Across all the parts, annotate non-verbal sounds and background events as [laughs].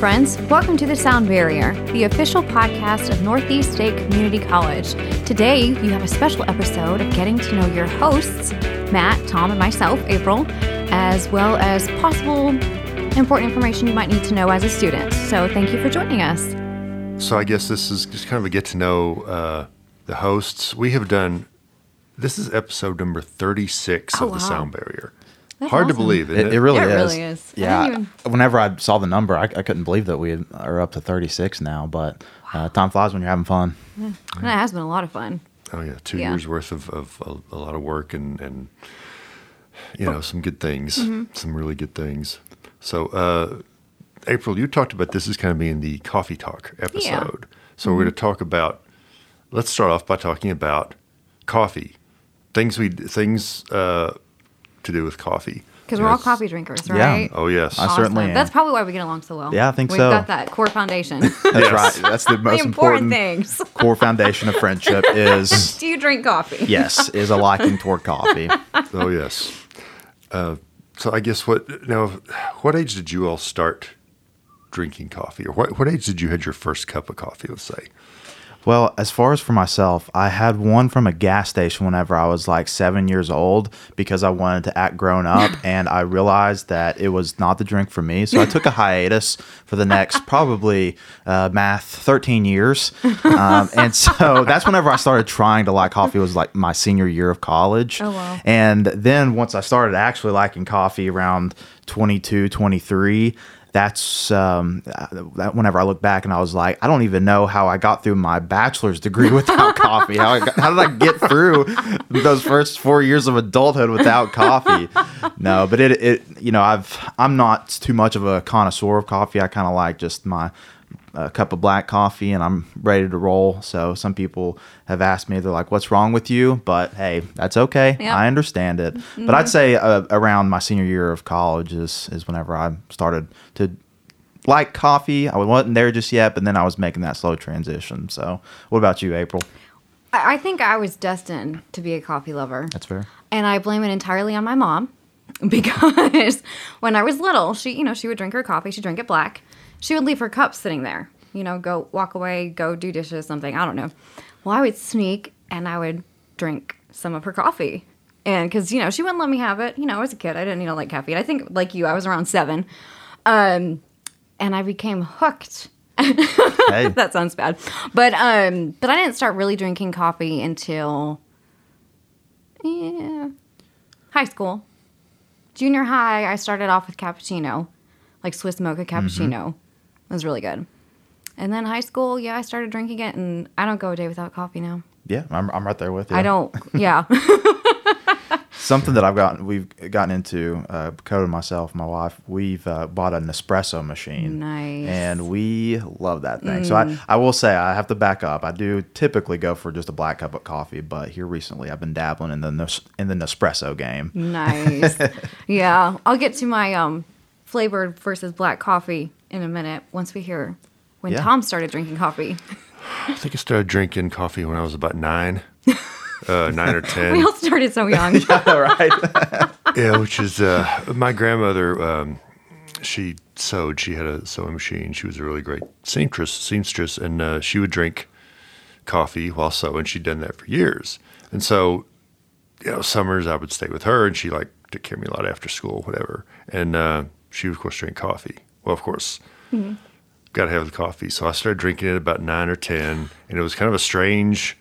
friends. Welcome to The Sound Bearier, the official podcast of Northeast State Community College. Today, you have a special episode of getting to know your hosts, Matt, Tom, and myself, April, as well as possible important information you might need to know as a student. So, thank you for joining us. So I guess this is just kind of a get to know uh, the hosts. We have done. This is episode number thirty-six Oh, of the. Sound Bearier. That's Hard to believe, It, it? it really Yeah, it is. really is. Yeah. didn't Whenever I saw the number, I, I couldn't believe that we are up to 36 now. But uh, time flies when you're having fun. And it has been a lot of fun. Oh yeah, two Yeah. years worth of, of a, a lot of work and and you know some good things, Mm-hmm. some really good things. So uh, April, you talked about this as kind of being the coffee talk episode. So we're Mm-hmm. going to talk about. Let's start off by talking about coffee, things we things uh, to do with coffee. Because we're all coffee drinkers, Yeah. right? Oh yes. I certainly am. That's probably why we get along so well. Yeah, I think We've so. got that core foundation. [laughs] That's Yes. right. That's the [laughs] the most important, important, things. [laughs] core foundation of friendship is Do you drink coffee? yes, is a liking toward coffee. Oh yes. Uh, so I guess what now? What age did you all start drinking coffee, or what what age did you had your first cup of coffee? Let's say. Well, as far as for myself, I had one from a gas station whenever I was like seven years old because I wanted to act grown up, [laughs] and I realized that it was not the drink for me. So I took a hiatus for the next [laughs] probably uh, math thirteen years, [laughs] um, and so that's whenever I started trying to like coffee. It was like my senior year of college, Oh, wow. and then once I started actually liking coffee around 22, 23, that's um, that whenever I look back and I was like, I don't even know how I got through my bachelor's degree [laughs] without coffee. How, got, how did I get through those first four years of adulthood without coffee? No, but it, it you know, I've I'm not too much of a connoisseur of coffee. I kind of like just my a cup of black coffee and I'm ready to roll. So some people have asked me, they're like, "What's wrong with you?" But hey, that's okay. Yeah. I understand it. But I'd say uh, around my senior year of college is is whenever I started to like coffee. I wasn't there just yet, but then I was making that slow transition. So, what about you, April? I I think I was destined to be a coffee lover. That's fair. and I blame it entirely on my mom [laughs] because when I was little, she, you know, she would drink her coffee, she'd drink it black. She would leave her cup sitting there, you know, go walk away, go do dishes, something, I don't know. Well, I would sneak and I would drink some of her coffee. And because, you know, she wouldn't let me have it. You know, as a kid, I didn't, you know, like caffeine. I think, like you, I was around seven. Um, and I became hooked Hey, [laughs] that sounds bad. But um but I didn't start really drinking coffee until yeah, high school. Junior high, I started off with cappuccino, like Swiss mocha cappuccino. It was really good. And then high school, yeah, I started drinking it and I don't go a day without coffee now. yeah, I'm, I'm right there with you. I don't [laughs] yeah. [laughs] Something that I've gotten, we've gotten into, uh, Dakota and myself, my wife, we've uh, bought an Nespresso machine. Nice. And we love that thing. So I, I will say, I have to back up. I do typically go for just a black cup of coffee, but here recently I've been dabbling in the in the Nespresso game. nice. [laughs] yeah. I'll get to my um flavored versus black coffee in a minute once we hear when Yeah. Tom started drinking coffee. [sighs] I think I started drinking coffee when I was about nine, uh, [laughs] nine or ten. We all started so young. [laughs] right. [laughs] yeah, which is uh, my grandmother. Um, she sewed. She had a sewing machine. She was a really great seamstress, seamstress, and uh, she would drink coffee while sewing. She'd done that for years, and so you know, summers I would stay with her, and she like took care of me a lot after school, whatever. And uh, she would, of course, drink coffee. Well, of course, got to have the coffee. So I started drinking it about nine or ten, and it was kind of a strange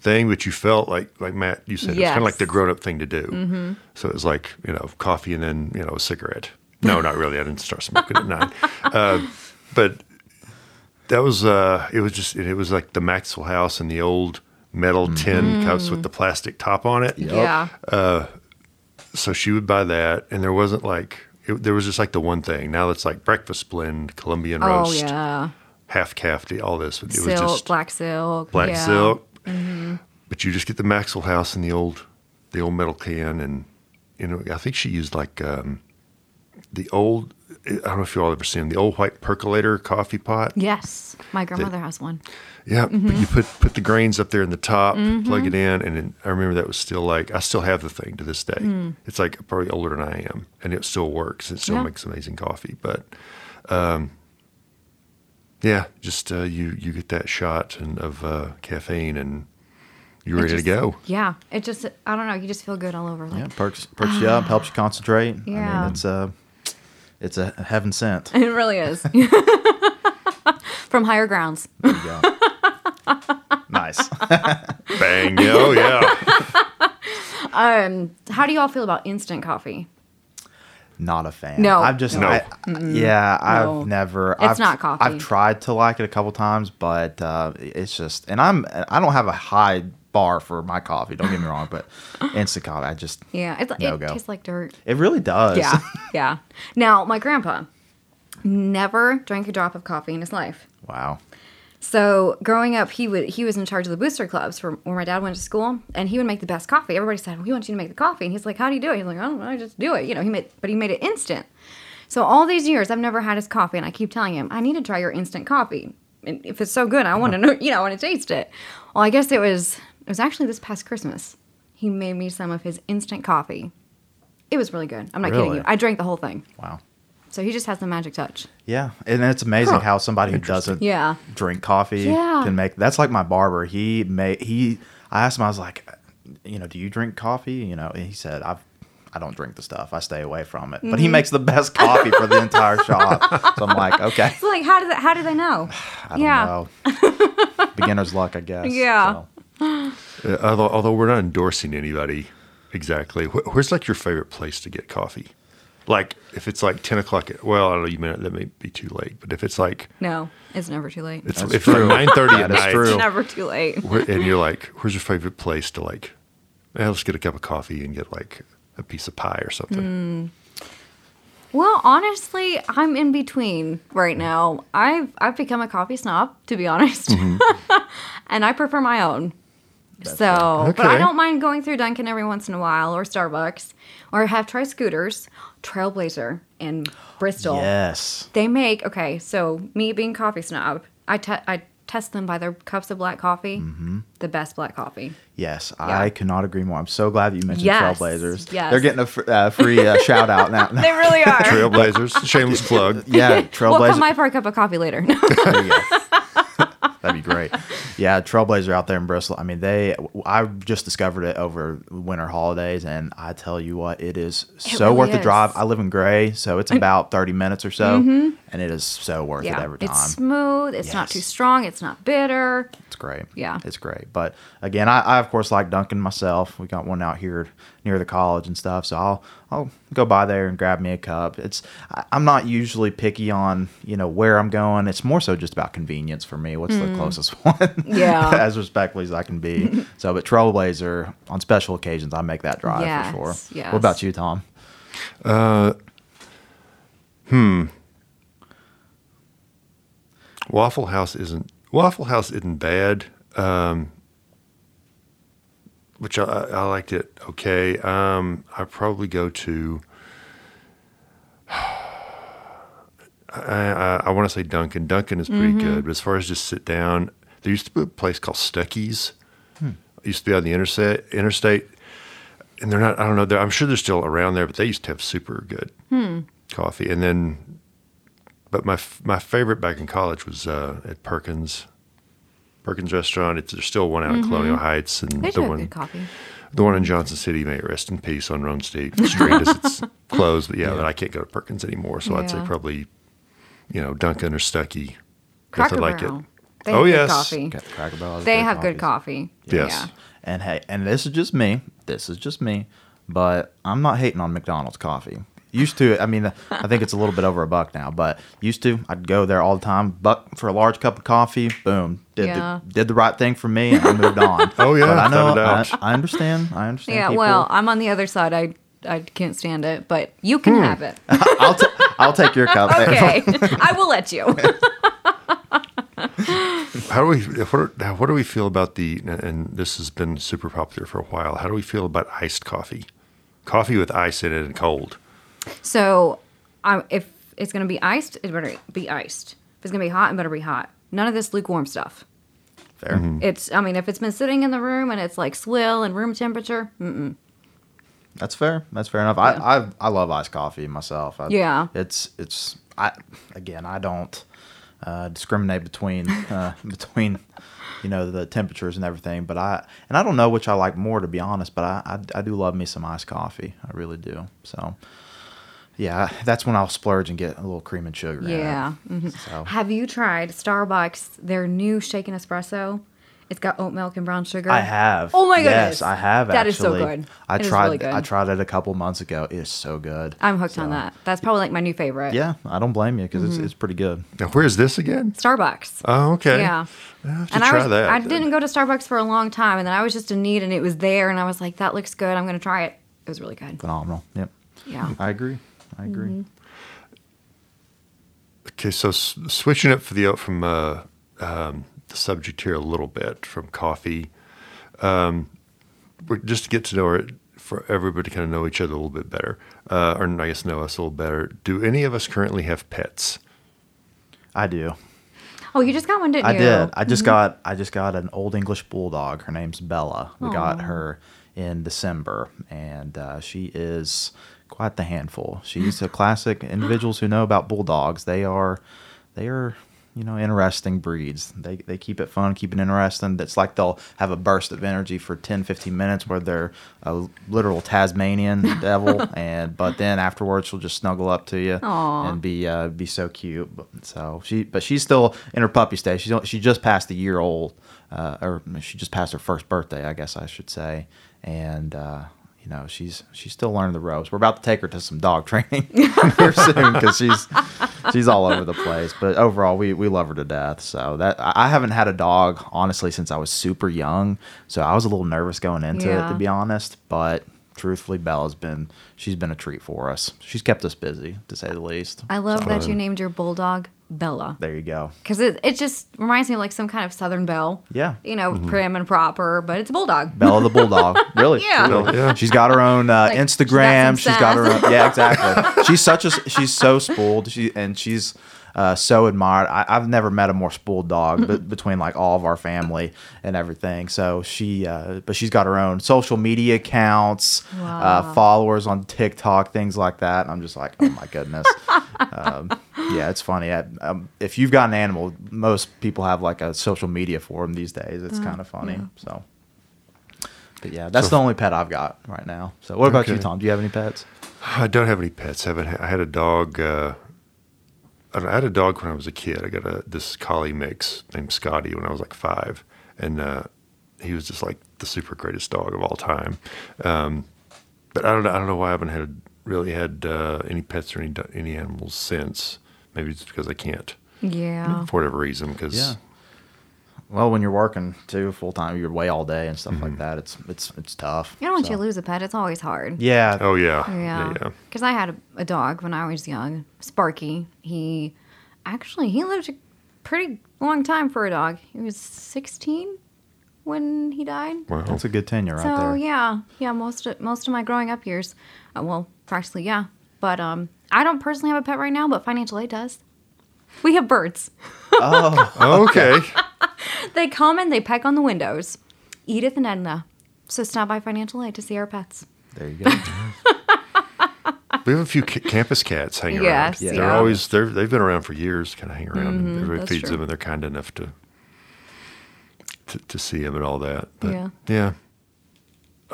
thing, but you felt like, like Matt, you said, it was kind of like the grown up thing to do. So it was like you know, coffee and then you know, a cigarette. No, [laughs] not really. I didn't start smoking at nine, uh, but that was uh, it was just it was like the Maxwell House and the old metal tin cups with the plastic top on it Yeah. so she would buy that, and there wasn't like it, there was just like the one thing. Now it's like breakfast blend, Colombian Oh roast, yeah. half caff, all this. It silk, was just black silk. black yeah. silk. But you just get the Maxwell House and the old, the old metal can, and you know I think she used like um, the old. I don't know if you all ever seen them, the old white percolator coffee pot. Yes, my grandmother has one. Yeah, Mm-hmm. but you put put the grains up there in the top, plug it in, and then I remember that was still like I still have the thing to this day. It's like probably older than I am, and it still works. It still Mm. Yeah. makes amazing coffee. But um, Yeah, just uh, you you get that shot and of uh, caffeine and you're It ready just- to go. Yeah, it just I don't know. You just feel good all over. Like, Yeah, perks perks you up, helps you concentrate. I Yeah. mean, it's a it's a heaven sent. It really is. [laughs] From higher grounds. There you go. Nice. Bang! Yeah, oh yeah. Um, how do you all feel about instant coffee? Not a fan. No. I've just No. I, yeah, No. I've never. It's I've, not coffee. I've tried to like it a couple times, but uh, it's just, and I'm I don't have a high bar for my coffee. Don't get me wrong, but [laughs] instant coffee, I just Yeah, it's, No it go. tastes like dirt. it really does. Yeah, [laughs] yeah. Now, my grandpa never drank a drop of coffee in his life. wow. So growing up, he would he was in charge of the booster clubs for where my dad went to school, and he would make the best coffee. Everybody said, "We want you to make the coffee," and he's like, "How do you do it?" He's like, "I don't know, I just do it." You know, he made, but he made it instant. So all these years, I've never had his coffee, and I keep telling him, "I need to try your instant coffee. And if it's so good, I want to uh-huh. know. You know, I want to taste it." Well, I guess it was it was actually this past Christmas. He made me some of his instant coffee. It was really good. I'm not kidding you. I drank the whole thing. Wow. So he just has the magic touch. Yeah, and it's amazing Huh. how somebody who doesn't Yeah. drink coffee Yeah. can make. That's like my barber. He made he. I asked him. I was like, you know, do you drink coffee? You know, and he said, I've. I don't drink the stuff. I stay away from it. But Mm-hmm. he makes the best coffee for the entire [laughs] shop. So I'm like, okay. So like, how did they, how do they know? [sighs] I don't yeah. know. [laughs] Beginner's luck, I guess. Yeah. So, Uh, although although we're not endorsing anybody exactly. Wh- where's like your favorite place to get coffee? Like if it's like ten o'clock. At, well, I don't know. You may that may be too late. But if it's like No, it's never too late. it's That's if true. it's like nine thirty [laughs] at night. It's never too late. where, and you're [laughs] like, where's your favorite place to like? eh, let's get a cup of coffee and get like a piece of pie or something. Well, honestly, I'm in between right now. I've I've become a coffee snob, to be honest, [laughs] and I prefer my own. so, but I don't mind going through Dunkin' every once in a while, or Starbucks, or have tried scooters, Trailblazer, in Bristol. yes. They make okay. So me being coffee snob, I te- I test them by their cups of black coffee, Mm-hmm. the best black coffee. Yes, Yeah. I cannot agree more. I'm so glad that you mentioned Yes, Trailblazers. yes. They're getting a fr- uh, free uh, shout out now. [laughs] They really are. Trailblazers, shameless plug. yeah, Trailblazers. We'll Trailblazers. come by for a cup of coffee later. [laughs] There you go. That'd be great. [laughs] Yeah, Trailblazer out there in Bristol. I mean, they. I just discovered it over winter holidays, and I tell you what, it is so really worth the drive. I live in Gray, so it's about thirty minutes or so, mm-hmm. and it is so worth it every time. it's smooth. It's not too strong. It's not bitter. It's great. Yeah. It's great. But again, I, I of course like Dunkin' myself. We got one out here near the college and stuff. So I'll I'll go by there and grab me a cup. It's I, I'm not usually picky on, you know, where I'm going. It's more so just about convenience for me. What's the closest [laughs] one? Mm. Yeah. as respectfully as I can be. [laughs] so but Trailblazer on special occasions I make that drive Yes, for sure. yes. What about you, Tom? Uh hmm. Waffle House isn't Waffle House isn't bad. Um, which I, I liked it okay. Um, I probably go to. [sighs] I, I, I want to say Dunkin'. Dunkin' is pretty good, but as far as just sit down, there used to be a place called Stuckey's. It used to be on the interstate. Interstate, and they're not. I don't know. I'm sure they're still around there, but they used to have super good coffee. And then but my f- my favorite back in college was uh, at Perkins, Perkins Restaurant. It's there's still one out in Colonial Heights, and They the one good coffee. the one in Johnson City. May rest in peace on Roan Street. Street as it's [laughs] closed, but yeah, but I can't go to Perkins anymore. So I'd say probably, you know, Dunkin' or Stuckey. Cracker Nothing like it. Barrel. They Oh, have yes. good coffee. Got Cracker Barrel They good have good coffees. coffee. Yes. Yeah. And hey, and this is just me. This is just me. But I'm not hating on McDonald's coffee. Used to, I mean, I think it's a little bit over a buck now. But used to, I'd go there all the time. Buck for a large cup of coffee. Boom, did Yeah. the did the right thing for me, and I moved on. [laughs] Oh, yeah, but I know. without a I, I understand. I understand. Yeah, people. well, I'm on the other side. I I can't stand it, but you can hmm. have it. [laughs] I'll ta- I'll take your cup. Okay, [laughs] I will let you. How do we what, what do we feel about the and this has been super popular for a while. How do we feel about iced coffee? Coffee with ice in it and cold. So, I, if it's gonna be iced, it better be iced. If it's gonna be hot, it better be hot. None of this lukewarm stuff. Fair. It's, I mean, if it's been sitting in the room and it's like swill and room temperature, mm, That's fair. That's fair enough. I, I I love iced coffee myself. I, Yeah. It's it's I again I don't uh, discriminate between uh, [laughs] between you know the temperatures and everything. But I and I don't know which I like more to be honest. But I I, I do love me some iced coffee. I really do. So yeah, that's when I'll splurge and get a little cream and sugar. in it. Yeah. mhm. So Have you tried Starbucks, their new shaken espresso? It's got oat milk and brown sugar. I have. Oh my Yes, goodness. I have. That is so good. I It is tried. really good. I tried it a couple months ago. It is so good. I'm hooked on that. That's probably like my new favorite. Yeah, I don't blame you because Mm-hmm. it's, it's pretty good. Now, where is this again? Starbucks. Oh, okay. Yeah. I have to And try I was, that. I didn't go to Starbucks for a long time, and then I was just in need, and it was there, and I was like, "That looks good. I'm gonna try it." It was really good. Phenomenal. Yep. Yeah. I agree. I agree. Mm-hmm. Okay, so s- switching up for the from uh, um, the subject here a little bit from coffee, um, we're, just to get to know her, for everybody to kind of know each other a little bit better, uh, or I guess know us a little better. Do any of us currently have pets? I do. Oh, you just got one, didn't I you? did. I just got. I just got an old English bulldog. Her name's Bella. We got her in December, and uh, she is quite the handful. She's a classic. Individuals who know about bulldogs, they are, they are, you know, interesting breeds. They they keep it fun, keep it interesting. It's like they'll have a burst of energy for 10, 15 minutes where they're a literal Tasmanian [laughs] devil, and but then afterwards she'll just snuggle up to you Aw. and be uh, be so cute. But, so she, but she's still in her puppy stage. She's she just passed a year old, uh, or she just passed her first birthday, I guess I should say. And uh, you know, she's she's still learning the ropes. We're about to take her to some dog [laughs] training here soon because she's she's all over the place. But overall, we we love her to death. So that I haven't had a dog honestly since I was super young. So I was a little nervous going into it to be honest, but. Truthfully, Bella's been she's been a treat for us. She's kept us busy, to say the least. I love So, that you named your bulldog Bella There you go. because it, it just reminds me of like some kind of Southern belle. Yeah. You know, prim and proper, but it's a bulldog. Bella the Bulldog. [laughs] Really? Yeah. Really. Yeah. She's got her own uh, Like, she's got Instagram. some she's got her own. Yeah, exactly. [laughs] she's such a. She's so spoiled. She and she's uh, so admired. I, I've never met a more spoiled dog, but [laughs] between like all of our family and everything. So she, uh, but she's got her own social media accounts, uh, followers on TikTok, things like that. And I'm just like, oh my goodness. um, yeah, it's funny. I, um, if you've got an animal, most people have like a social media for them these days. It's kind of funny. So. But yeah, that's the only pet I've got right now. So what about you, Tom? Do you have any pets? I don't have any pets. I haven't. I had a dog. Uh, I had a dog when I was a kid. I got a this collie mix named Scotty when I was like five, and uh, he was just like the super greatest dog of all time. Um, but I don't. know I don't know why I haven't had really had uh, any pets or any any animals since. Maybe it's because I can't Yeah. for whatever reason. Because Yeah. Well, when you're working too full time, you're away all day and stuff Mm-hmm. like that. It's it's it's tough. You know, once So- you lose a pet, it's always hard. Yeah. oh yeah, Yeah. yeah, yeah. Because I had a, a dog when I was young, Sparky. He actually he lived a pretty long time for a dog. He was 16 when he died. Wow. That's a good tenure right there. so there. yeah, yeah, most of, most of my growing up years, uh, well, practically yeah. But um, I don't personally have a pet right now, but financial aid does. We have birds. Oh, [laughs] Okay. They come and they peck on the windows. Edith and Edna. So stop by financial aid to see our pets. there you go. [laughs] we have a few ca- campus cats hanging Yes, around. yeah. They're always they're they've been around for years. Kind of hang around. and mm-hmm, everybody that's feeds true. them, and they're kind enough to, to to see them and all that. But Yeah. yeah.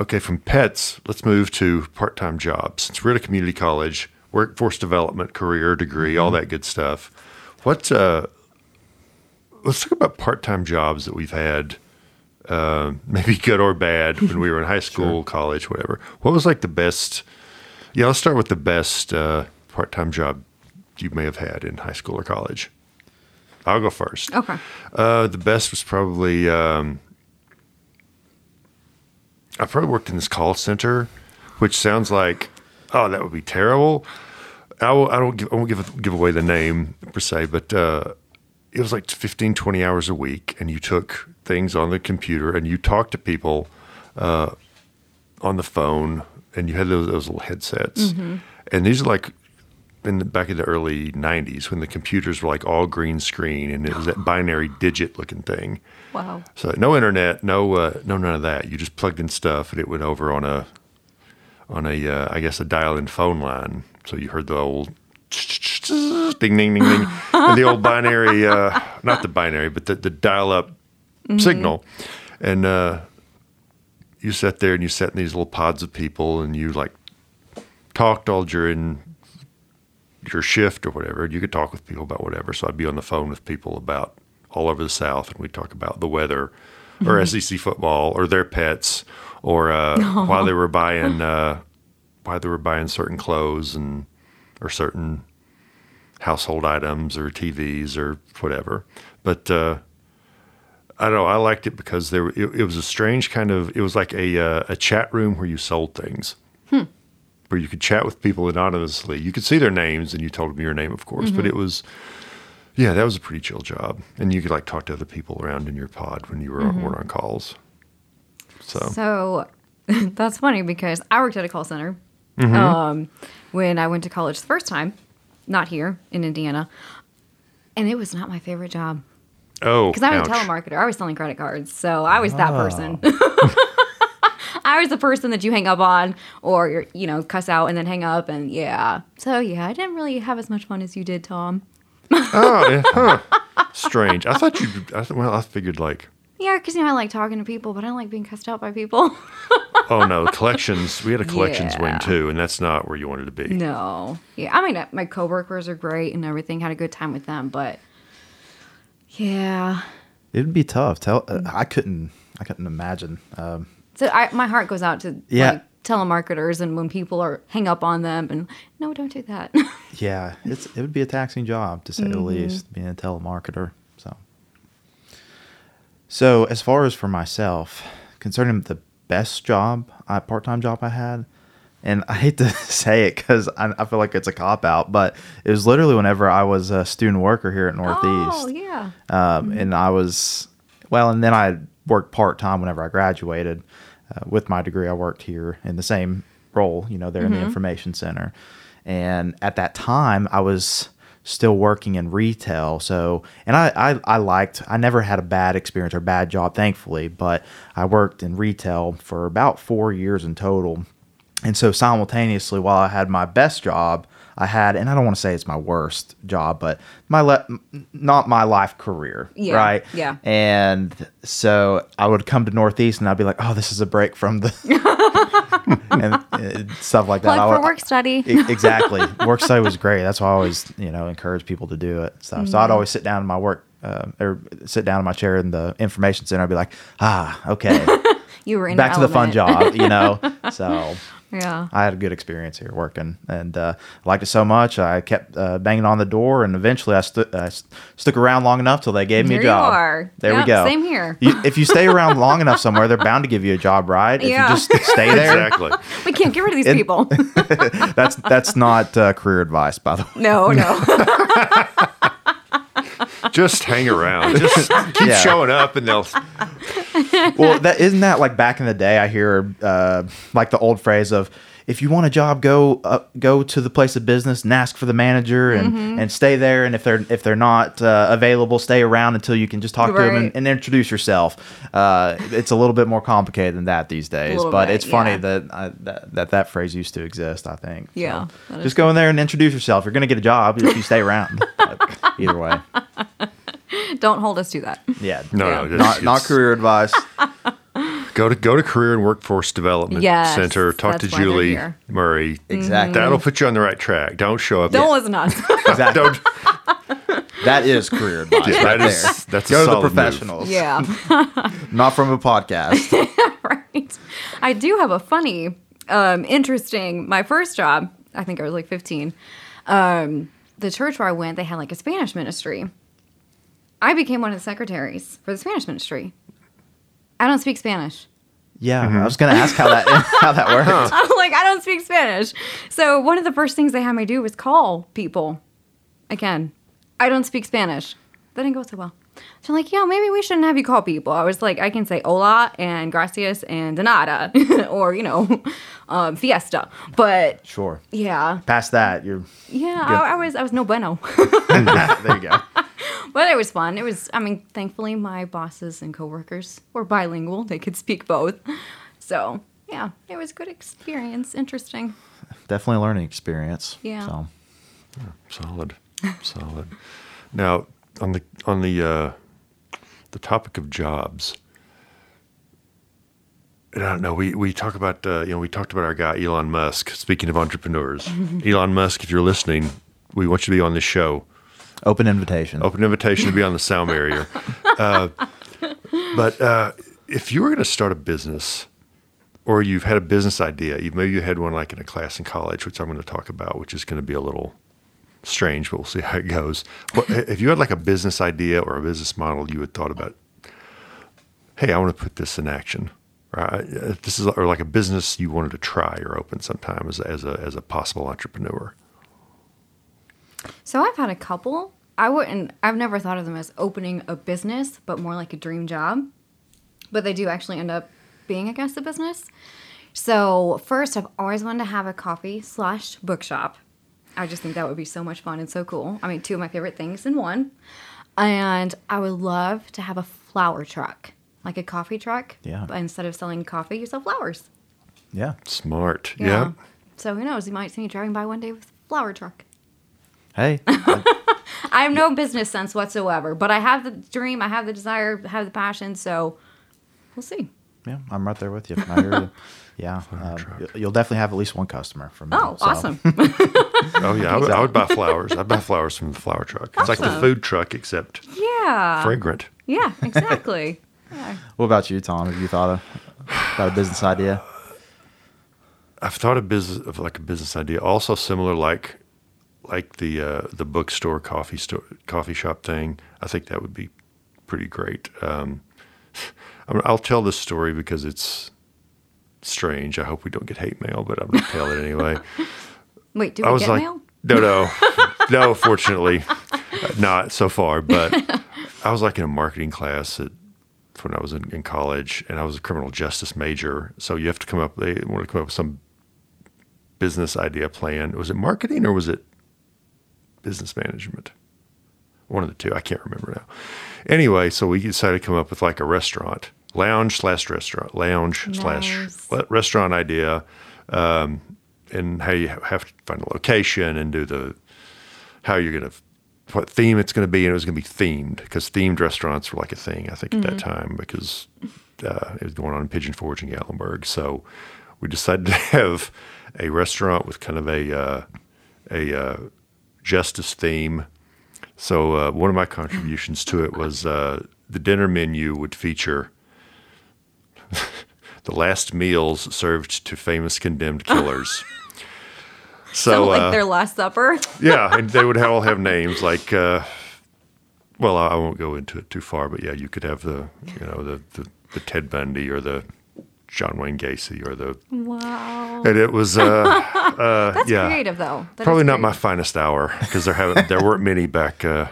Okay, from pets, let's move to part-time jobs. Since we're at a community college, workforce development, career degree, all that good stuff. What? Uh, let's talk about part-time jobs that we've had. Uh, maybe good or bad when we were in high [laughs] school, college, whatever. What was like the best? Yeah, let's start with the best uh, part-time job you may have had in high school or college. I'll go first. Okay. Uh, the best was probably um, I probably worked in this call center, which sounds like oh that would be terrible. I, will, I don't give, I won't give give away the name per se, but uh, it was like 15, 20 hours a week, and you took things on the computer and you talked to people uh, on the phone, and you had those, those little headsets, and these are like in the, back in the early 90s when the computers were like all green screen and it was that binary digit looking thing Wow. so no internet no uh, no none of that you just plugged in stuff and it went over on a on a uh, i guess a dial-in phone line so you heard the old ding, ding, ding, ding. [laughs] and the old binary, uh, not the binary, but the, the dial up signal. And uh, you sat there and you sat in these little pods of people and you like talked all during your shift or whatever. You could talk with people about whatever. So I'd be on the phone with people about all over the South and we'd talk about the weather or SEC football or their pets or uh, [laughs] why they were buying uh, why they were buying certain clothes and or certain household items or TVs or whatever. But uh, I don't know. I liked it because there it, it was a strange kind of. It was like a uh, a chat room where you sold things, where you could chat with people anonymously. You could see their names and you told them your name, of course. But it was, yeah, that was a pretty chill job, and you could like talk to other people around in your pod when you were on, were on calls. So, So [laughs] that's funny because I worked at a call center Mm-hmm. um, when I went to college the first time, not here in Indiana. And it was not my favorite job oh, because I was ouch. a telemarketer. I was selling credit cards. So I was Ah. that person. [laughs] I was the person that you hang up on or, you know, cuss out and then hang up. And yeah. So yeah, I didn't really have as much fun as you did, Tom. Oh, yeah, huh. Strange. I thought you. I th- well, I figured like, Yeah, because you know I like talking to people, but I don't like being cussed out by people. [laughs] oh no, collections. We had a collections Yeah. wing too, and that's not where you wanted to be. No. Yeah. I mean, uh, my coworkers are great and everything. Had a good time with them, but yeah. It would be tough. Tell uh, I couldn't. I couldn't imagine. Um, So I, my heart goes out to Yeah. like, telemarketers and when people are hang up on them and no, don't do that. [laughs] yeah, it's it would be a taxing job to say the mm-hmm. least, being a telemarketer. So, so as far as for myself, concerning the best job, uh, I part time job I had, and I hate to [laughs] say it because I, I feel like it's a cop out, but it was literally whenever I was a student worker here at Northeast. oh yeah. um, mm-hmm. and I was well, and then I worked part time whenever I graduated. Uh, with my degree, I worked here in the same role, you know, there in the information center. And at that time, I was still working in retail. So, and I, I, I liked, I never had a bad experience or bad job, thankfully, but I worked in retail for about four years in total. And so simultaneously, while I had my best job, I had, and I don't want to say it's my worst job, but my le- not my life career, Yeah, right? yeah. And so I would come to Northeast, and I'd be like, "Oh, this is a break from the," [laughs] and uh, stuff like that. Plug I for work study. E- exactly. Work study was great. That's why I always, you know, encourage people to do it. So Mm-hmm. I'd always sit down in my work, uh, or sit down in my chair in the information center. I'd be like, ah, okay, [laughs] you were in back to the fun job, you know. [laughs] So Yeah. I had a good experience here working, and uh, I liked it so much. I kept uh, banging on the door, and eventually I, stu- I st- stuck around long enough till they gave me Here a you job. are. There we go. same here. You, if you stay around [laughs] long enough somewhere, they're bound to give you a job, right? If Yeah. you just stay [laughs] there, Exactly. We can't get rid of these And- people. [laughs] that's that's not uh, career advice, by the way. no, no. Just hang around. Just keep Yeah. showing up, and they'll. Well, that isn't that like back in the day. I hear uh, like the old phrase of if you want a job, go uh, go to the place of business and ask for the manager and, Mm-hmm. and stay there. And if they're if they're not uh, available, stay around until you can just talk to them and, and introduce yourself. Uh, it's a little bit more complicated than that these days, but bit, it's funny yeah. that, I, that that that phrase used to exist. I think. Yeah, is just go in there and introduce yourself. You're gonna get a job if you stay around. Either way, [laughs] Don't hold us to that. yeah. [laughs] No, Yeah. no, just, Not, not career advice. [laughs] Go to go to Career and Workforce Development Yes, Center. Talk to that's why they're Julie. Murray. Exactly. That'll put you on the right track. Don't show up. Don't listen to us. [laughs] Exactly. Don't. That is career advice Yeah, right that is- there. that's a Go to the solid move. professionals. yeah. Not from a podcast. right. I do have a funny, um, interesting. My first job, I think I was like 15. Um, the church where I went, they had like a Spanish ministry. I became one of the secretaries for the Spanish ministry. I don't speak Spanish. yeah, I mm-hmm. was gonna ask how that [laughs] how that [laughs] works. I'm like, I don't speak Spanish. So one of the first things they had me do was call people. Again, I don't speak Spanish. That didn't go so well. So I'm like, yeah, maybe we shouldn't have you call people. I was like, I can say hola and gracias and de nada, [laughs] or you know, [laughs] um, fiesta. But Sure. yeah, Past that, you're yeah, I, I was I was no bueno. [laughs] there. You go. but it was fun. It was. I mean, thankfully, my bosses and coworkers were bilingual. They could speak both. So yeah, it was a good experience. Interesting. Definitely a learning experience. Yeah. So Solid. Solid. Now, on the on the uh, the topic of jobs, and I don't know. We we talk about uh, you know we talked about our guy Elon Musk. Speaking of entrepreneurs, [laughs] Elon Musk, if you're listening, we want you to be on this show. Open invitation. Open invitation to be on the Sound [laughs] Bearier. Uh, but uh, if you were going to start a business, or you've had a business idea, you maybe you had one like in a class in college, which I'm going to talk about, which is going to be a little strange, but we'll see how it goes. What, if you had like a business idea or a business model, you had thought about, hey, I want to put this in action. Right? This is or like a business you wanted to try or open sometime as, as a as a possible entrepreneur. So I've had a couple. I wouldn't. I've never thought of them as opening a business, but more like a dream job. But they do actually end up being, I guess, a business. So first, I've always wanted to have a coffee slash bookshop. I just think that would be so much fun and so cool. I mean, two of my favorite things in one. And I would love to have a flower truck, like a coffee truck. Yeah. But instead of selling coffee, you sell flowers. Yeah. Smart. Yeah. So who knows? You might see me driving by one day with a flower truck. Hey. [laughs] I have no business sense whatsoever, but I have the dream, I have the desire, I have the passion. So we'll see. Yeah, I'm right there with you. I hear you. [laughs] Yeah. Um, you'll definitely have at least one customer from me. Oh, so. awesome. [laughs] Oh yeah, I would, I would buy flowers. I'd buy flowers from the flower truck. It's like the food truck except yeah. fragrant. Yeah, [laughs] exactly. What about you, Tom? Have you thought of, about a business idea? I've thought of business of like a business idea, also similar like like the uh, the bookstore coffee store coffee shop thing. I think that would be pretty great. Um, I'm- I'll tell this story because it's strange. I hope we don't get hate mail, but I'm gonna tell it anyway. [laughs] Wait, do I we was get like, mail? no, no, [laughs] no. Fortunately, not so far. But [laughs] I was like in a marketing class at when I was in, in college, and I was a criminal justice major. So you have to come up. They want to come up with some business idea plan. Was it marketing or was it business management? One of the two. I can't remember now. Anyway, so we decided to come up with like a restaurant, lounge slash restaurant, lounge slash Nice. le- restaurant idea, um, and how you have to find a location and do the how you're gonna what theme it's gonna be, and it was gonna be themed because themed restaurants were like a thing I think at that time because uh, it was going on in Pigeon Forge and Gatlinburg. So we decided [laughs] to have a restaurant with kind of a uh, a uh, justice theme. So uh, one of my contributions to it was uh, the dinner menu would feature [laughs] the last meals served to famous condemned [laughs] killers. [laughs] So, like uh, their Last Supper. yeah, and they would all have names like. Uh, well, I won't go into it too far, but yeah, you could have the you know the the, the Ted Bundy or the John Wayne Gacy or the Wow. and it was uh, uh That's yeah creative, though. That probably not my finest hour because there haven't there weren't many back uh,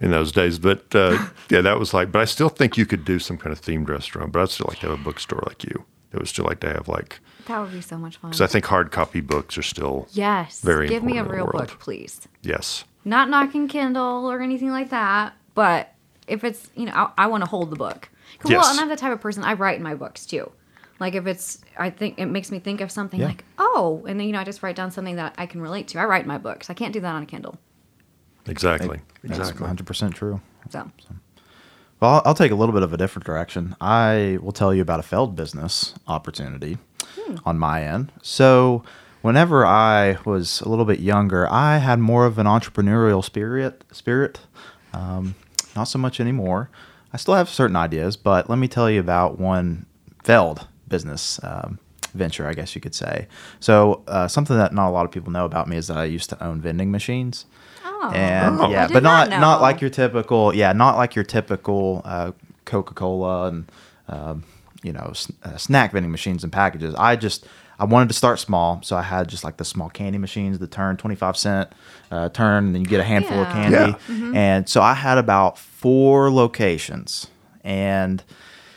in those days, but uh, [laughs] yeah, that was like. But I still think you could do some kind of themed restaurant, but I'd still like to have a bookstore like you. It would still like to have like That would be so much fun. because I think hard copy books are still yes. very Give me a important in the real book, please. yes. Not knocking Kindle or anything like that, but if it's, you know, I, I want to hold the book. Yes. Well, and I'm the type of person, I write in my books too. Like if it's, I think it makes me think of something Yeah. like, oh, and then, you know, I just write down something that I can relate to. I write in my books. I can't do that on a Kindle. Exactly. That's Exactly. 100% true. So, Well, I'll, I'll take a little bit of a different direction. I will tell you about a failed business opportunity on my end. So, whenever I was a little bit younger, I had more of an entrepreneurial spirit. Spirit, um, not so much anymore. I still have certain ideas, but let me tell you about one failed business um, venture, I guess you could say. So, uh, something that not a lot of people know about me is that I used to own vending machines. Oh, and Oh. yeah, I did but not not not like your typical yeah, not like your typical uh, Coca Cola and um, you know s- uh, snack vending machines and packages. I just I wanted to start small, so I had just like the small candy machines that turn twenty five cent uh, turn, and then you get a handful of Yeah. candy. Yeah. And so I had about four locations, and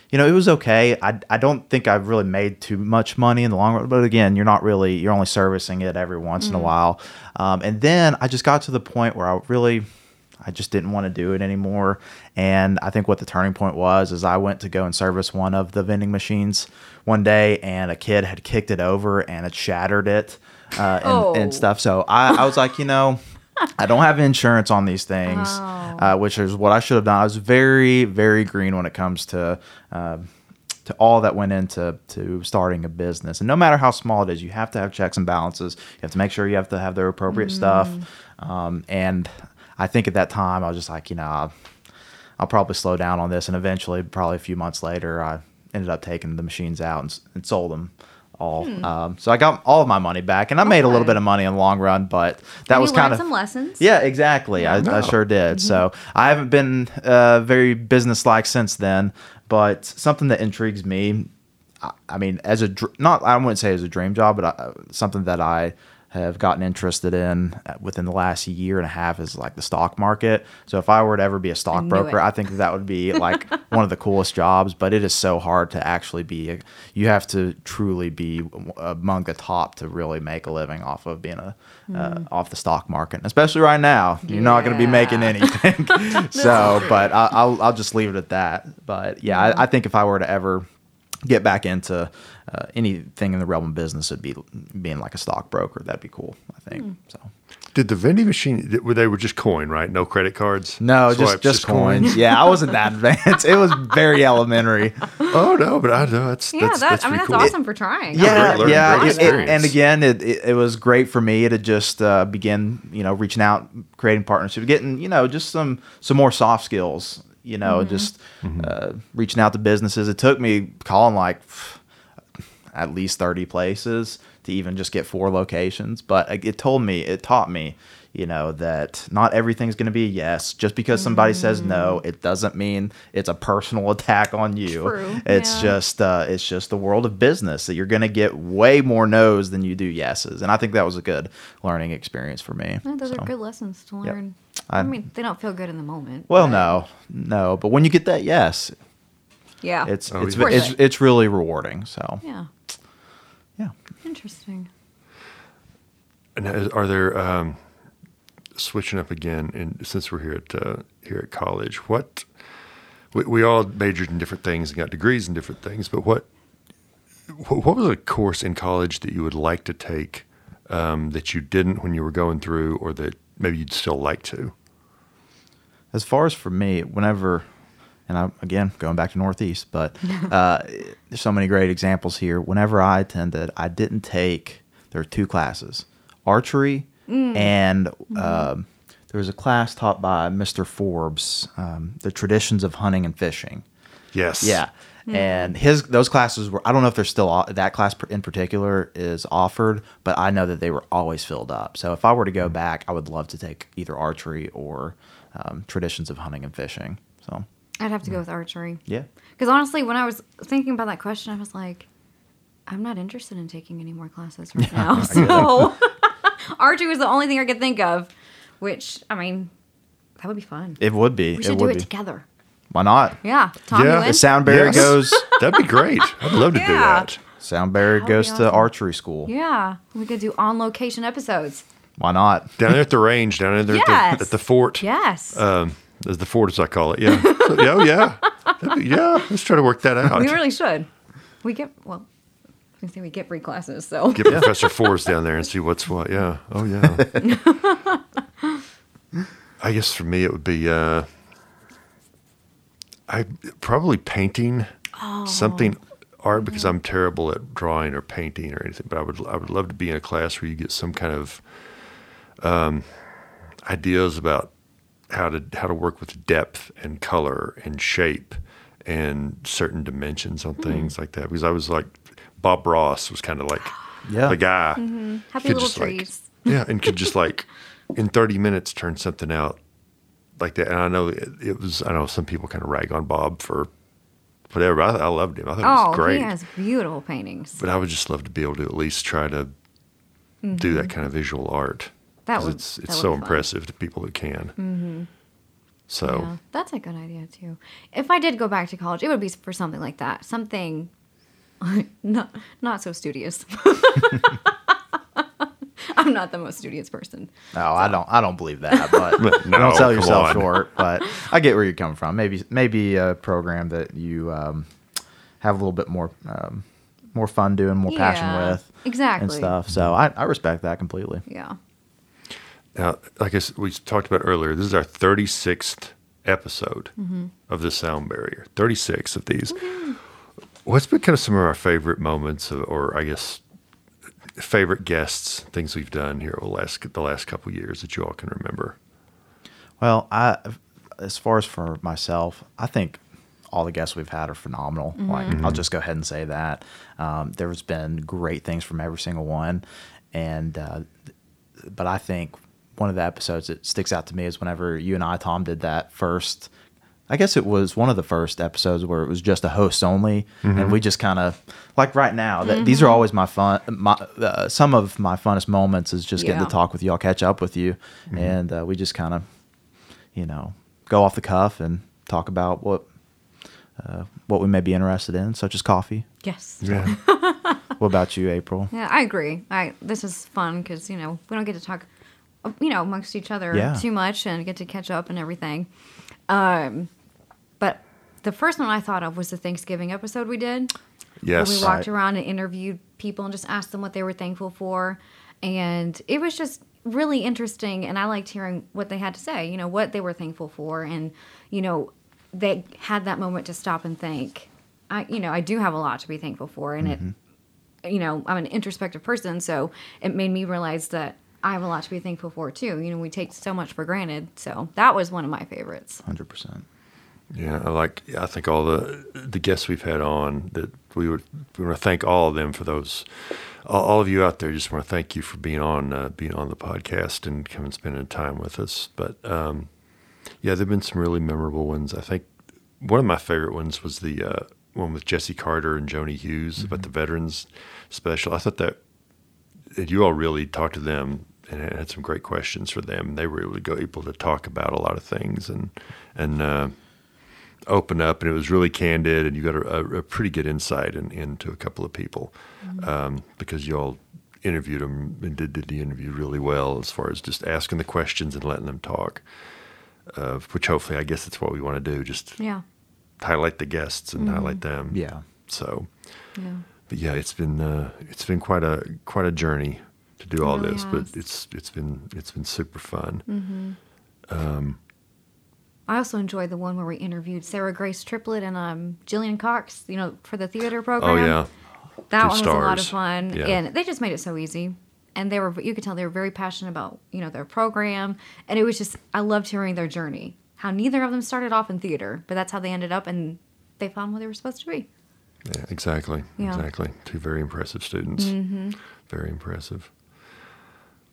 you know, it was okay. I, I don't think I've really made too much money in the long run, but again, you're not really you're only servicing it every once in a while. Um, and then I just got to the point where I really I just didn't want to do it anymore. And I think what the turning point was is I went to go and service one of the vending machines one day, and a kid had kicked it over and it shattered it uh, and, Oh. and stuff. So I, I was like, you know. I don't have insurance on these things, Oh. uh, which is what I should have done. I was very, very green when it comes to uh, to all that went into to starting a business. And no matter how small it is, you have to have checks and balances. You have to make sure you have to have the appropriate stuff. Um, and I think at that time, I was just like, you know, I'll, I'll probably slow down on this. And eventually, probably a few months later, I ended up taking the machines out and, and sold them all. Um, so I got all of my money back, and I made a little bit of money in the long run. But that And was kind of some lessons. yeah, exactly. I, I No. sure did. So I haven't been uh, very businesslike since then. But something that intrigues me, I, I mean, as a dr- not I wouldn't say as a dream job, but uh, something that I have gotten interested in uh, within the last year and a half is like the stock market. So if I were to ever be a stockbroker, it. I think that, that would be like [laughs] one of the coolest jobs. But it is so hard to actually be. A, you have to truly be among the top to really make a living off of being a uh, off the stock market, especially right now. You're not going to be making anything. [laughs] [laughs] so, but I, I'll I'll just leave it at that. But yeah, I, I think if I were to ever get back into uh, anything in the realm of business, it'd be being like a stockbroker. That'd be cool. I think so. Did the vending machine? th- They were just coin, right? No credit cards. No, just Swipes, just coins. yeah, I wasn't that [laughs] advanced. It was very elementary. Oh no, but I know that's Yeah, that's, that, that's I mean, pretty that's cool. awesome for trying. Yeah, great yeah, great it- it- and again, it, it it was great for me to just uh, begin, you know, reaching out, creating partnerships, getting, you know, just some some more soft skills, you know, just uh, reaching out to businesses. It took me calling like at least thirty places to even just get four locations, but it told me, it taught me. You know that not everything's going to be a yes. Just because somebody says no, it doesn't mean it's a personal [laughs] attack on you. True, It's yeah. just uh, it's just the world of business that you're going to get way more no's than you do yeses, and I think that was a good learning experience for me. Yeah, those So, are good lessons to Yep. learn. I, I- mean, they don't feel good in the moment. Well, but- no, no, but when you get that yes, Yeah. it's Oh, it's yeah. it's, Worth it's, really rewarding. So yeah. Yeah, Interesting. And are there um, switching up again? And since we're here at uh, here at college, what we, we all majored in different things and got degrees in different things. But what what what was a course in college that you would like to take um, that you didn't when you were going through, or that maybe you'd still like to? as far as for me, whenever, and I again going back to Northeast, but uh, [laughs] there's so many great examples here. Whenever I attended, I didn't take. There were two classes, archery and um, there was a class taught by Mr. Forbes, um, the traditions of hunting and fishing. Yes. Yeah. And his those classes were I don't know if they're still that class in particular is offered, but I know that they were always filled up. So if I were to go back, I would love to take either archery or um, traditions of hunting and fishing. So I'd have to go with archery. yeah, Because honestly, when I was thinking about that question, I was like, I'm not interested in taking any more classes right now. [laughs] [laughs] So [laughs] archery was the only thing I could think of, which, I mean, that would be fun. it would be. we it should do it be. together. Why not? Yeah. Tom, Yeah. The in? Sound Bearier Yes. goes. That'd be great. I'd love to do that. Sound Bearier That would goes be to archery school. Yeah. We could do on location episodes. Why not? Down there at the range, down there at, Yes. the, at the fort. Yes. Um, as the fort, as I call it. Yeah. [laughs] Yeah, oh, yeah. Yeah. Let's try to work that out. we really should. We get, well, I was going to say we get free classes. So Get [laughs] Professor Forbes down there and see what's what. Yeah. Oh yeah. [laughs] I guess for me it would be uh I probably painting something art because I'm terrible at drawing or painting or anything. But I would I would love to be in a class where you get some kind of um, ideas about how to how to work with depth and color and shape and certain dimensions on hmm. things like that. Because I was like Bob Ross was kind of like [gasps] Yeah. the guy. Mm-hmm. happy could little just, like- [laughs] yeah, and could just like in 30 minutes turn something out like that. And I know it, it was, I know some people kind of rag on Bob for whatever. I, I loved him. I thought it Oh, was great. he has beautiful paintings. But I would just love to be able to at least try to do that mm-hmm. kind of visual art. Mm-hmm. Would- it's it's so be fun. impressive to people who can. Mm-hmm. So Yeah, that's a good idea too. If I did go back to college, it would be for something like that. Something [laughs] not not so studious. [laughs] I'm not the most studious person. No, I don't. I don't believe that. But [laughs] No, don't sell yourself on. short. But I get where you're coming from. Maybe maybe a program that you um, have a little bit more um, more fun doing, more passion with, exactly. and stuff. So I, I respect that completely. Yeah. Now, like I s- we talked about earlier, this is our 36th episode of the Sound Bearier. 36 of these. What's been kind of some of our favorite moments, of, or I guess favorite guests, things we've done here over the last the last couple of years that you all can remember? Well, I, as far as for myself, I think all the guests we've had are phenomenal. Like, I'll just go ahead and say that. Um, there's been great things from every single one, and uh, but I think one of the episodes that sticks out to me is whenever you and I, Tom, did that first. I guess it was one of the first episodes where it was just a host only, and we just kind of like right now. That these are always my fun. My uh, some of my funnest moments is just getting to talk with y'all, catch up with you, and uh, we just kind of you know, go off the cuff and talk about what uh, what we may be interested in, such as coffee. Yes. Yeah. [laughs] What about you, April? Yeah, I agree. I this is fun because you know we don't get to talk, you know, amongst each other Yeah. too much and get to catch up and everything. Um, but the first one I thought of was the Thanksgiving episode we did. yes. We walked Right. around and interviewed people and just asked them what they were thankful for, and it was just really interesting. And I liked hearing what they had to say. You know what they were thankful for, and you know they had that moment to stop and think. I, you know, I do have a lot to be thankful for, and it you know, I'm an introspective person, so it made me realize that I have a lot to be thankful for too. You know, we take so much for granted. So that was one of my favorites. Hundred percent. Yeah, I like. I think all the the guests we've had on that we would we want to thank all of them for those. All, all of you out there, just want to thank you for being on uh, being on the podcast and coming spending time with us. But um, yeah, there've been some really memorable ones. I think one of my favorite ones was the uh, one with Jesse Carter and Joni Hughes about the veterans special. I thought that that you all really talked to them and had some great questions for them. They were able to go able to talk about a lot of things and and. Uh, open up, and it was really candid, and you got a, a, a pretty good insight in, into a couple of people um, because you all interviewed them and did, did the interview really well as far as just asking the questions and letting them talk. Uh, which hopefully, I guess that's what we want to do. Just Yeah. highlight the guests and highlight them. Yeah. So, Yeah. but yeah, it's been uh, it's been quite a quite a journey to do all really this, but it's it's been it's been super fun. Mm-hmm. Um, I also enjoyed the one where we interviewed Sarah Grace Triplett and um, Jillian Cox, you know, for the theater oh, program. Oh yeah, That Two one was a lot of fun. Yeah. And they just made it so easy. And they were you could tell they were very passionate about, you know, their program. And it was just I loved hearing their journey. How neither of them started off in theater, but that's how they ended up and they found what they were supposed to be. Yeah, exactly. Yeah. Exactly. Two very impressive students. Mm-hmm. Very impressive.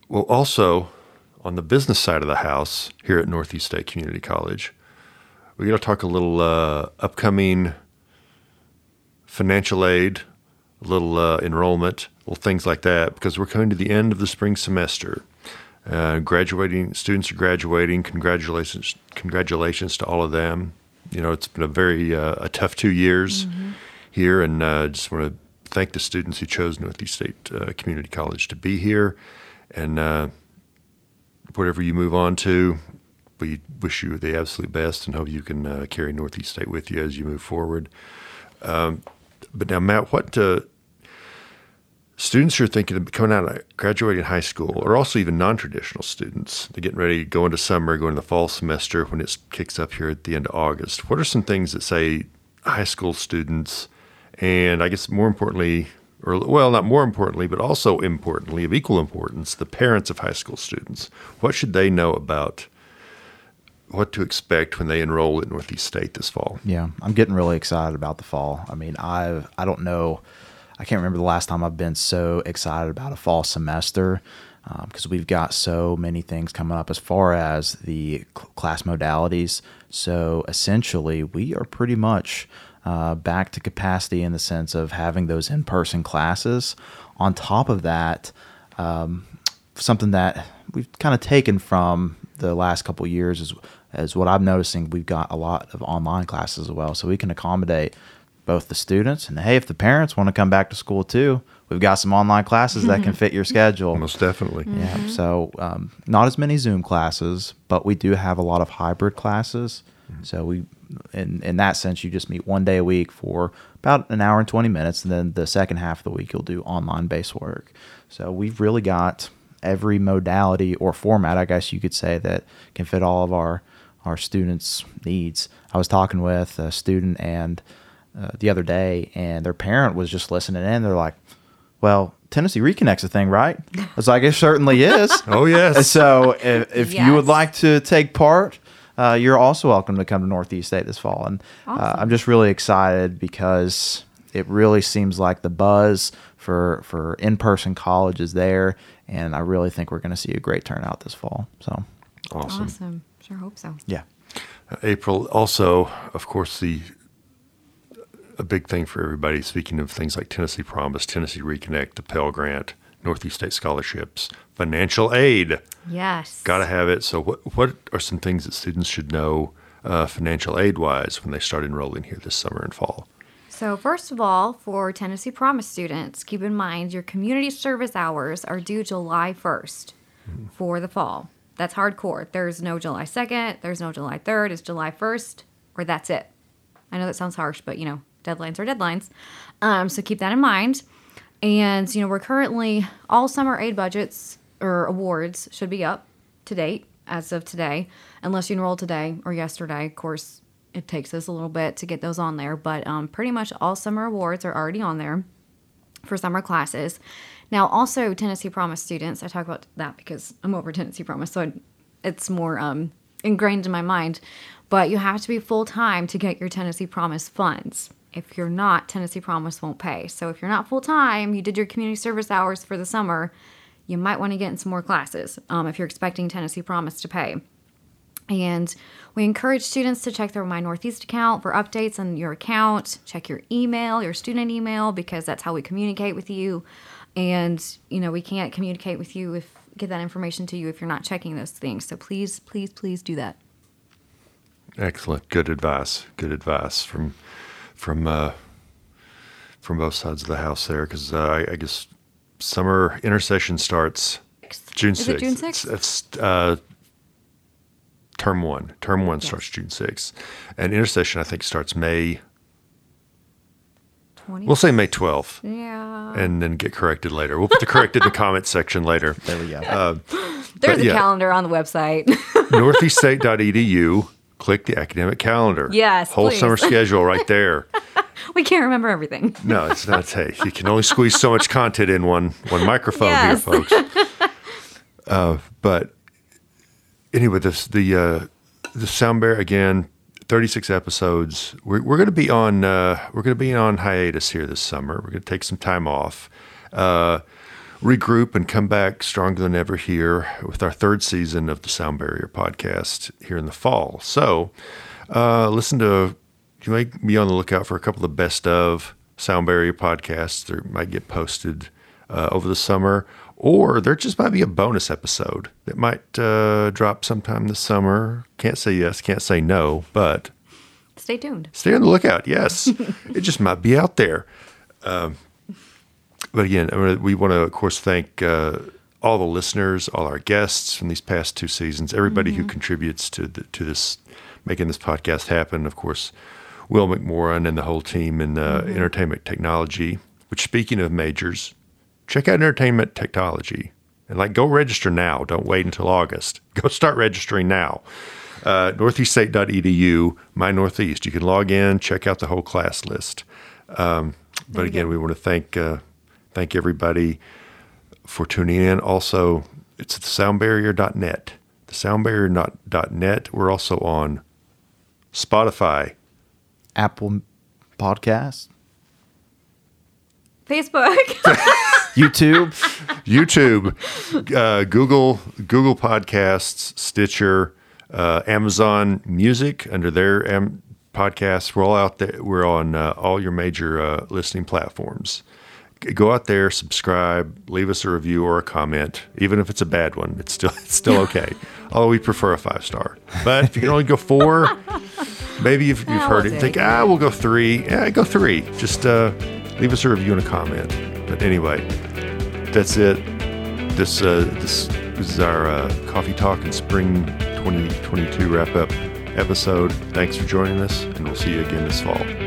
Well, also on the business side of the house here at Northeast State Community College, we're going to talk a little uh, upcoming financial aid, a little uh, enrollment, little things like that, because we're coming to the end of the spring semester. Uh, graduating students are graduating. Congratulations! Congratulations to all of them. You know, it's been a very uh, a tough two years here, and uh, just want to thank the students who chose Northeast State uh, Community College to be here, and uh, whatever you move on to, we wish you the absolute best and hope you can uh, carry Northeast State with you as you move forward. Um, but now, Matt, what uh, students who are thinking of coming out of graduating high school, or also even non-traditional students, they're getting ready to go into summer, go into the fall semester when it kicks up here at the end of August. What are some things that say high school students, and I guess more importantly, or well, not more importantly, but also importantly, of equal importance, the parents of high school students. What should they know about what to expect when they enroll at Northeast State this fall? Yeah, I'm getting really excited about the fall. I mean, I I don't know, I can't remember the last time I've been so excited about a fall semester um, because we've got so many things coming up as far as the cl- class modalities. So essentially, we are pretty much uh, back to capacity in the sense of having those in-person classes. On top of that, something that we've kind of taken from the last couple of years is, is what I'm noticing. We've got a lot of online classes as well, so we can accommodate both the students and hey, if the parents want to come back to school too, we've got some online classes that can [laughs] fit your schedule. Most definitely. Yeah. So um, not as many Zoom classes, but we do have a lot of hybrid classes. So we, in in that sense, you just meet one day a week for about an hour and twenty minutes, and then the second half of the week you'll do online based work. So we've really got every modality or format, I guess you could say, that can fit all of our our students' needs. I was talking with a student and uh, the other day, and their parent was just listening in. They're like, "Well, Tennessee Reconnect's a thing, right?" I was like, "It certainly is." [laughs] Oh yes. so if, if you would like to take part, uh, you're also welcome to come to Northeast State this fall. And uh, Awesome. I'm just really excited because it really seems like the buzz for for in person college is there, and I really think we're going to see a great turnout this fall. So awesome. Awesome. Sure hope so. yeah, April also, of course, the a big thing for everybody. Speaking of things like Tennessee Promise, Tennessee Reconnect, the Pell Grant, Northeast State scholarships, financial aid. Yes. Got to have it. So, what what are some things that students should know, uh, financial aid wise, when they start enrolling here this summer and fall? So, first of all, for Tennessee Promise students, keep in mind your community service hours are due July 1st for the fall. That's hardcore. There's no July 2nd, there's no July 3rd, it's July 1st, or that's it. I know that sounds harsh, but you know, deadlines are deadlines. Um, so, keep that in mind. And, you know, we're currently, all summer aid budgets or awards should be up to date as of today, unless you enrolled today or yesterday. Of course, it takes us a little bit to get those on there, but um, pretty much all summer awards are already on there for summer classes. Now, also Tennessee Promise students, I talk about that because I'm over Tennessee Promise, so it's more um, ingrained in my mind. But you have to be full time to get your Tennessee Promise funds. If you're not, Tennessee Promise won't pay. So if you're not full time, you did your community service hours for the summer, you might want to get in some more classes um, if you're expecting Tennessee Promise to pay. And we encourage students to check their My Northeast account for updates on your account. Check your email, your student email, because that's how we communicate with you. And, you know, we can't communicate with you if get that information to you if you're not checking those things. So please, please, please do that. Excellent. Good advice. Good advice from from uh, from both sides of the house there, because uh, I, I guess summer intersession starts June Is sixth. it June 6th? It's uh, term one. Term one starts June sixth, and intersession I think starts May. 20? We'll say May twelfth, yeah. and then get corrected later. We'll put the corrected in the comment [laughs] section later. there we go. There's but a yeah. calendar on the website. [laughs] northeaststate.edu. Click the academic calendar. Yes, Whole please. summer schedule right [laughs] there. we can't remember everything. No, it's not. Hey, you can only squeeze so much content in one one microphone Yes. here, folks. [laughs] Uh, but anyway, this the uh, the sound bear again. 36 episodes. We're, we're going to be on uh, we're going to be on hiatus here this summer. We're going to take some time off, uh, regroup, and come back stronger than ever here with our third season of the Sound Bearier podcast here in the fall. So, uh, listen to you might be on the lookout for a couple of the best of Sound Bearier podcasts that might get posted uh, over the summer, or there just might be a bonus episode that might uh, drop sometime this summer. Can't say yes, can't say no, but Stay tuned. stay on the lookout. Yes, [laughs] it just might be out there. Um, but again, we want to, of course, thank uh, all the listeners, all our guests from these past two seasons, everybody who contributes to the, to this, making this podcast happen. Of course, Will McMoran and the whole team in uh, entertainment technology. Which, speaking of majors, check out entertainment technology and like go register now. Don't wait until August. [laughs] Go start registering now uh, northeaststate.edu, my Northeast. You can log in, check out the whole class list. Um, but again, go. we want to thank uh, thank everybody for tuning in. Also, it's soundbarrier.net. The soundbarrier.net. We're also on Spotify, Apple Podcast, Facebook. [laughs] YouTube. [laughs] YouTube, uh, Google, Google Podcasts, Stitcher, uh, Amazon Music under their um, podcasts. We're all out there. We're on uh, all your major uh, listening platforms. Go out there, subscribe, leave us a review or a comment, even if it's a bad one. It's still [laughs] it's still [laughs] okay. Although we prefer a five star, but if you can only go four, [laughs] maybe you've, you've heard it. Think ah, we'll go three. Yeah, go three. Just uh, leave us a review and a comment. But anyway, that's it. This uh, this, this is our uh, coffee talk and spring 2022 wrap up episode. Thanks for joining us, and we'll see you again this fall.